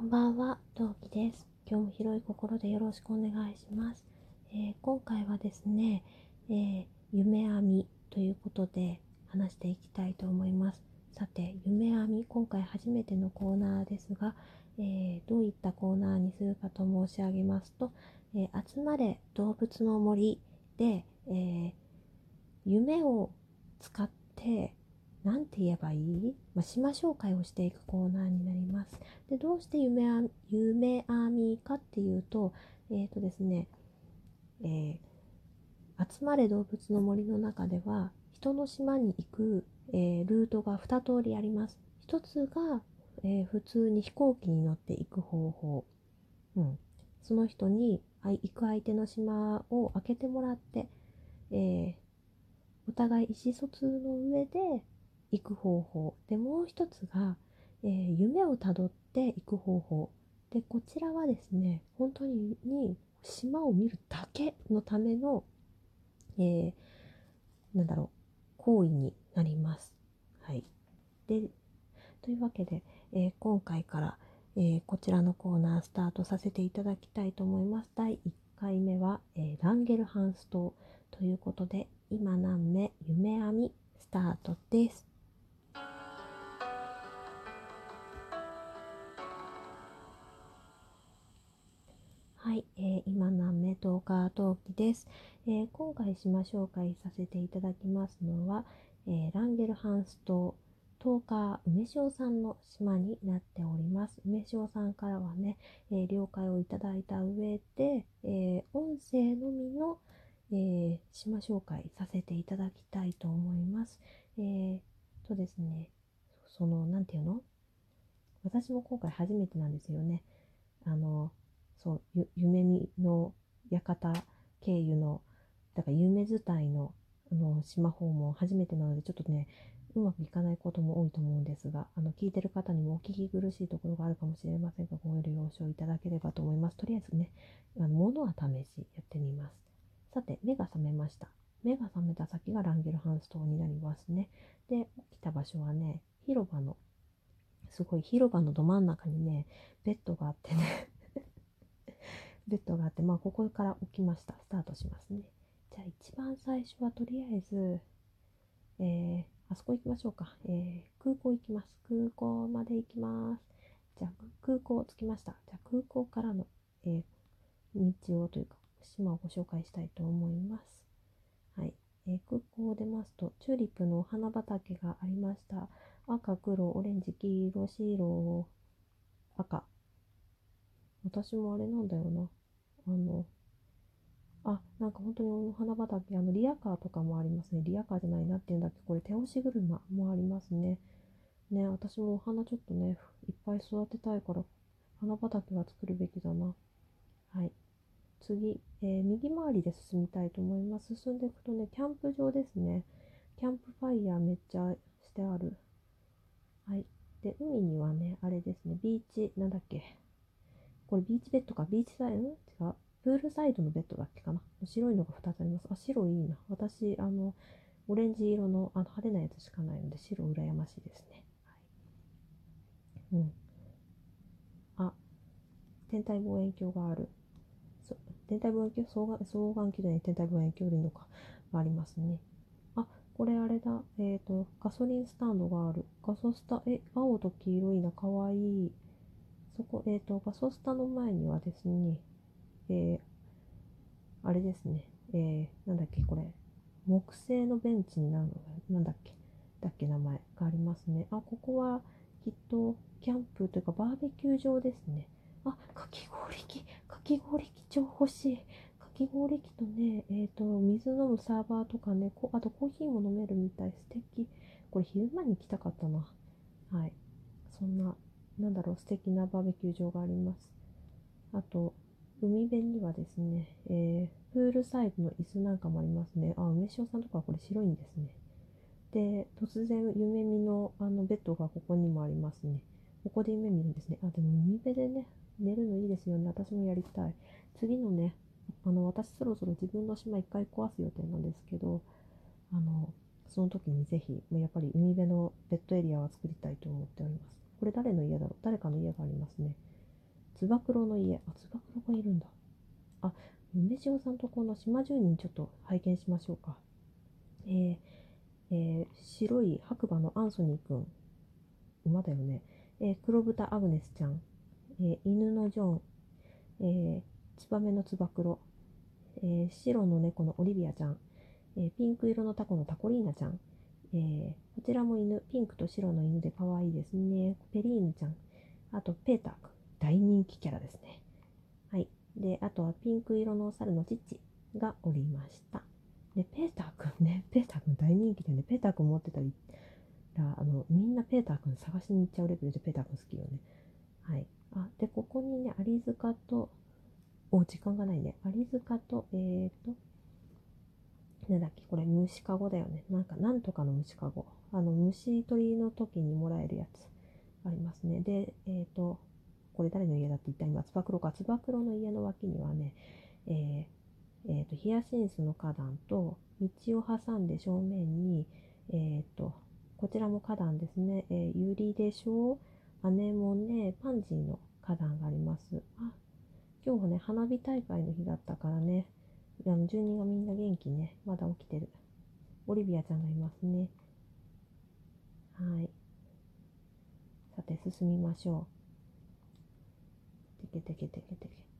こんばんは、陶器です。今日も広い心でよろしくお願いします。えー、今回はですね、えー、夢編みということで話していきたいと思います。さて、夢編み、今回初めてのコーナーですが、えー、どういったコーナーにするかと申し上げますと、え集まれ動物の森で、え夢を使って何て言えばいい、まあ、島紹介をしていくコーナーになります。でどうして夢あ夢編みかっていうと、えっ、ー、とですね、えー、集まれ動物の森の中では人の島に行く、えー、ルートが2通りあります。1つが、え普通に飛行機に乗って行く方法。うん、その人に行く相手の島を開けてもらって、えお互い意思疎通の上で行く方法でもう一つが、えー、夢をたどっていく方法でこちらはですね本当に島を見るだけのための、えー、なんだろう行為になります。はい、でというわけで、えー、今回から、えー、こちらのコーナースタートさせていただきたいと思います。第1回目は、えランゲルハンス島ということで今何目？夢編みスタートです。はい、えー、今何目トーカー陶器です、えー、今回島紹介させていただきますのは、えー、ランゲルハンス島トーカー梅塩さんの島になっております。梅塩さんからはね、え了解をいただいた上で、え音声のみの、え島紹介させていただきたいと思います。えー、とですね、その、なんていうの？私も今回初めてなんですよね。あの、そう、夢見の館経由の、だから夢伝いのあの島訪問初めてなので、ちょっとね、うまくいかないことも多いと思うんですが、あの聞いてる方にもお聞き苦しいところがあるかもしれませんが、ご了承いただければと思います。とりあえずね、あの物は試しやってみます。さて、目が覚めました。目が覚めた先がランゲルハンス島になりますね。で、起きた場所はね、広場の、すごい広場のど真ん中にね、ベッドがあってねベッドがあって、まあ、ここから起きました。スタートしますね。じゃあ、一番最初はとりあえず、えー、あそこ行きましょうか。えー、空港行きます。空港まで行きます。じゃあ、空港着きました。じゃあ、空港からの、えー、道をというか、島をご紹介したいと思います。はい。えー、空港を出ますと、チューリップのお花畑がありました。赤、黒、オレンジ、黄色、白、赤。私もあれなんだよな。あの、あ、なんか本当にお花畑、あの、リアカーとかもありますね。リアカーじゃないなっていうんだっけこれ手押し車もありますね。ね、私もお花ちょっとね、いっぱい育てたいから、花畑は作るべきだな。はい。次、えー、右回りで進みたいと思います。進んでいくとね、キャンプ場ですね。キャンプファイヤーめっちゃしてある。はい。で、海にはね、あれですね、ビーチ、なんだっけ。これビーチベッドか、ビーチサイド、違う。プールサイドのベッドだっけかな？白いのが2つあります。あ、白いいな。私、あの、オレンジ色のあの派手なやつしかないので、白羨ましいですね。はい。うん。あ、天体望遠鏡がある。そ天体望遠鏡？双眼、双眼鏡じゃない、天体望遠鏡でいいのか。ありますね。あ、これあれだ。えっ、ー、と、ガソリンスタンドがある。ガソスタ、え、青と黄色いな。かわいい。そこ、えっ、ー、と、ガソスタの前にはですね、えー、あれですね、えー、なんだっけ、これ、木製のベンチになるのが、なんだっけ、だっけ、名前がありますね。あ、ここは、きっと、キャンプというか、バーベキュー場ですね。あ、かき氷機、かき氷機超欲しい。かき氷機とね、えっ、ー、と、水飲むサーバーとかね、あとコーヒーも飲めるみたい。素敵。これ昼間に来たかったな。はい。そんななんだろう、素敵なバーベキュー場があります。あと、海辺にはですね、えー、プールサイドの椅子なんかもありますね。あ、梅塩さんとかはこれ白いんですね。で、突然、夢見のあのベッドがここにもありますね。ここで夢見るんですね。あ、でも海辺でね、寝るのいいですよね。私もやりたい。次のね、あの、私そろそろ自分の島一回壊す予定なんですけど、あの、その時にぜひ、やっぱり海辺のベッドエリアは作りたいと思っております。これ誰の家だろう？誰かの家がありますね。つば九郎の家。あ、つば九郎がいるんだ。あ、梅塩さんとこの島住人ちょっと拝見しましょうか。えーえー、白い白馬のアンソニーくん。馬だよね。えー、黒豚アグネスちゃん。えー、犬のジョン。えー、ツバメのつば九郎。えー、白の猫のオリビアちゃん。えー、ピンク色のタコのタコリーナちゃん。えー、こちらも犬、ピンクと白の犬で可愛いですね。ペリーヌちゃん。あと、ペーターくん。大人気キャラですね。はい。で、あとはピンク色の猿のチッチがおりました。で、ペーターくんね、ペーターくん大人気でね、ペーターくん持ってたり、あの、みんなペーターくん探しに行っちゃうレベルでペーターくん好きよね。はい。あ、で、ここにね、アリ塚と、お、時間がないね。アリ塚と、えーと、なんだっけ、これ虫かごだよね。なんか、なんとかの虫かご。あの、虫取りの時にもらえるやつありますね。で、えっ、ー、と、これ誰の家だって言った今、つば九郎か。つば九郎の家の脇にはね、えー、えー、と、ヒヤシンスの花壇と、道を挟んで正面に、えっ、と、こちらも花壇ですね。えー、ユリでしょうアネモネ、パンジーの花壇があります。あ、今日はね、花火大会の日だったからね、あの住人がみんな元気ね、まだ起きてる。オリビアちゃんがいますね。はい。さて、進みましょう。てけてけてけてけ。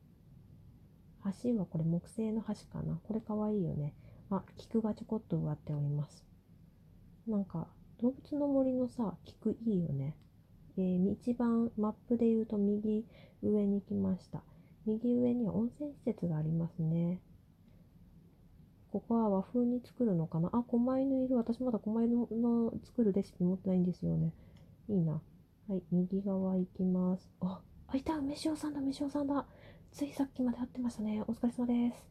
橋はこれ木製の橋かな。これかわいいよね。あ、菊がちょこっと植わっております。なんか、動物の森のさ、菊いいよね。えー、一番マップで言うと右上に来ました。右上には温泉施設がありますね。ここは和風に作るのかなあ、狛犬いる。私まだ狛犬の作るレシピ持ってないんですよね。いいな。はい、右側行きます。あ、あ、いた梅塩さんだ、梅塩さんだ。ついさっきまで会ってましたね。お疲れ様です。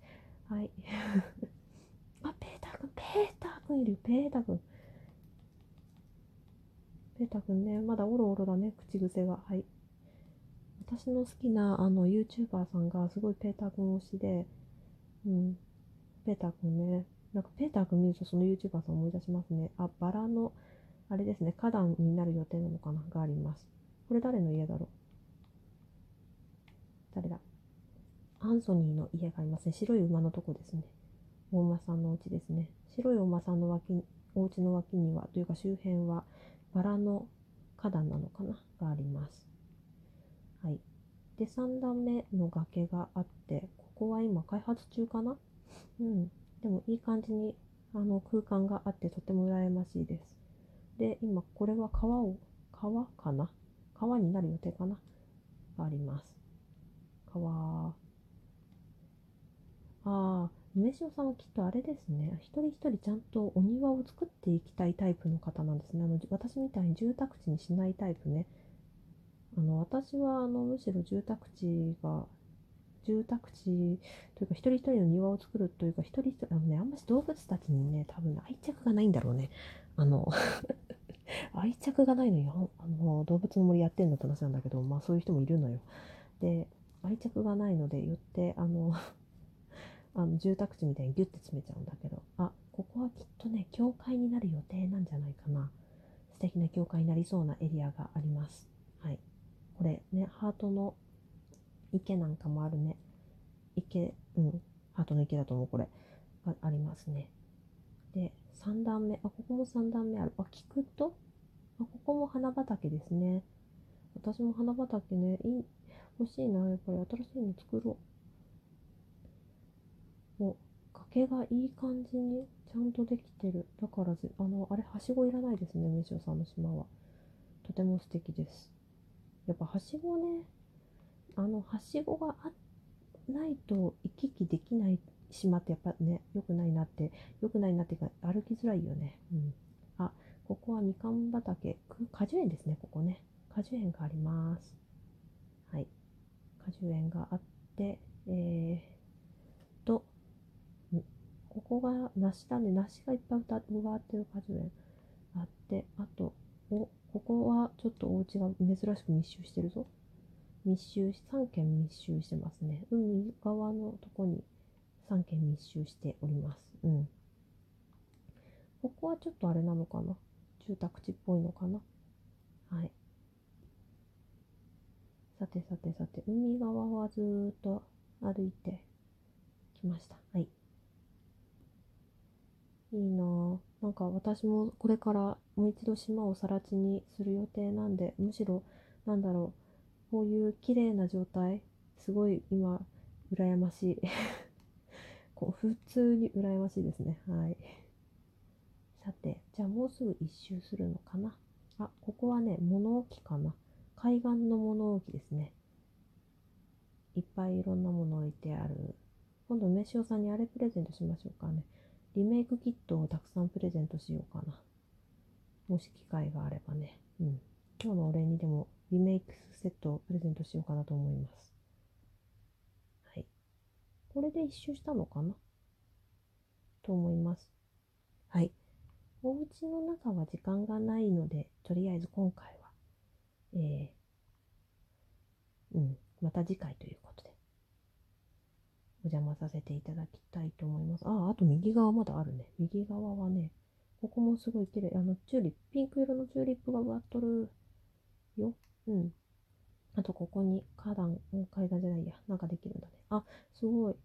はい。あ、ペーターくん、ペーターくんいるペーターくん。ペーターくんね、まだオロオロだね、口癖が。はい。私の好きなあの YouTuber さんがすごいペーターくん推しで、うん。ペーターくんね。なんかペーターくん見るとその YouTuber さん思い出しますね。あ、バラの、あれですね、花壇になる予定なのかな？があります。これ誰の家だろう誰だアンソニーの家がありますね。白い馬のとこですね。大馬さんのお家ですね。白いお馬さんの脇、お家の脇には、というか周辺は、バラの花壇なのかな？があります。はい。で、3段目の崖があって、ここは今開発中かな？うん。でもいい感じにあの空間があってとても羨ましいです。で、今これは川を、川かな？川になる予定かな？があります。川。ああ、梅塩さんはきっとあれですね。一人一人ちゃんとお庭を作っていきたいタイプの方なんですね。あの私みたいに住宅地にしないタイプね。あの私はあのむしろ住宅地が住宅地というか一人一人の庭を作るというか一人一人あのねあんまし動物たちにね多分、愛着がないんだろうねあの 愛着がないのよあの動物の森やってんのって話なんだけどまあそういう人もいるのよで愛着がないのでよってあのあの住宅地みたいにギュッて詰めちゃうんだけどあここはきっとね教会になる予定なんじゃないかな素敵な教会になりそうなエリアがありますはいこれね、ハートの池なんかもあるね。池、うん、ハートの池だと思う、これ。がありますね。で、3段目、あ、ここも3段目ある。あ、聞くとあ、ここも花畑ですね。私も花畑ね、いい、欲しいな。やっぱり新しいの作ろう。お、崖がいい感じにちゃんとできてる。だからず、あの、あれ、はしごいらないですね、メシオさんの島は。とても素敵です。やっぱはしごねあのはしごがないと行き来できない島ってやっぱね良くないなって良くないなっていうか歩きづらいよねうんあここはみかん畑果樹園ですねここね果樹園がありますはい果樹園があってえー、とここが梨だね梨がいっぱい植わってる果樹園あってあとおここはちょっとお家が珍しく密集してるぞ。密集し3軒密集してますね。海側のとこに3軒密集しております。うん。ここはちょっとあれなのかな？住宅地っぽいのかな？はい。さてさてさて、海側はずーっと歩いてきました。はい。いいなぁ。なんか私もこれからもう一度島を更地にする予定なんで、むしろ、なんだろう、こういう綺麗な状態、すごい今、羨ましい。こう普通に羨ましいですね。はい。さて、じゃあもうすぐ一周するのかな？あ、ここはね、物置かな。海岸の物置ですね。いっぱいいろんなもの置いてある。今度、梅塩さんにあれプレゼントしましょうかね。リメイクキットをたくさんプレゼントしようかな。もし機会があればね。うん。今日のお礼にでもリメイクセットをプレゼントしようかなと思います。はい。これで一周したのかな？と思います。はい。お家の中は時間がないので、とりあえず今回は、えー、うん、また次回ということで、お邪魔させていただきたいと思います。あ、あと右側まだあるね。右側はね、ここもすごい綺麗。あの、チューリップ、ピンク色のチューリップが植わっとるよ。うん。あと、ここに花壇、階段じゃないや。なんかできるんだね。あ、すごい。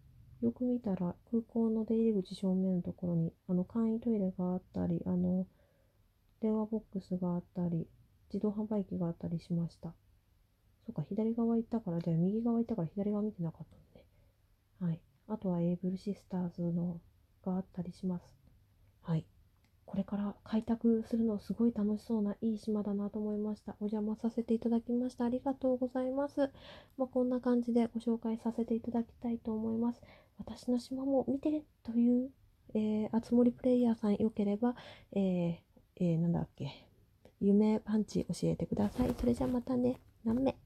よく見たら、空港の出入り口正面のところに、あの、簡易トイレがあったり、あの、電話ボックスがあったり、自動販売機があったりしました。そうか、左側行ったから、じゃあ右側行ったから左側見てなかったはい。あとはエイブルシスターズのがあったりします。はい。これから開拓するのすごい楽しそうないい島だなと思いました。お邪魔させていただきました。ありがとうございます。まあ、こんな感じでご紹介させていただきたいと思います。私の島も見てという、えー、あつ森プレイヤーさんよければ、えー、えー、なんだっけ、夢パンチ教えてください。それじゃあまたね。何目？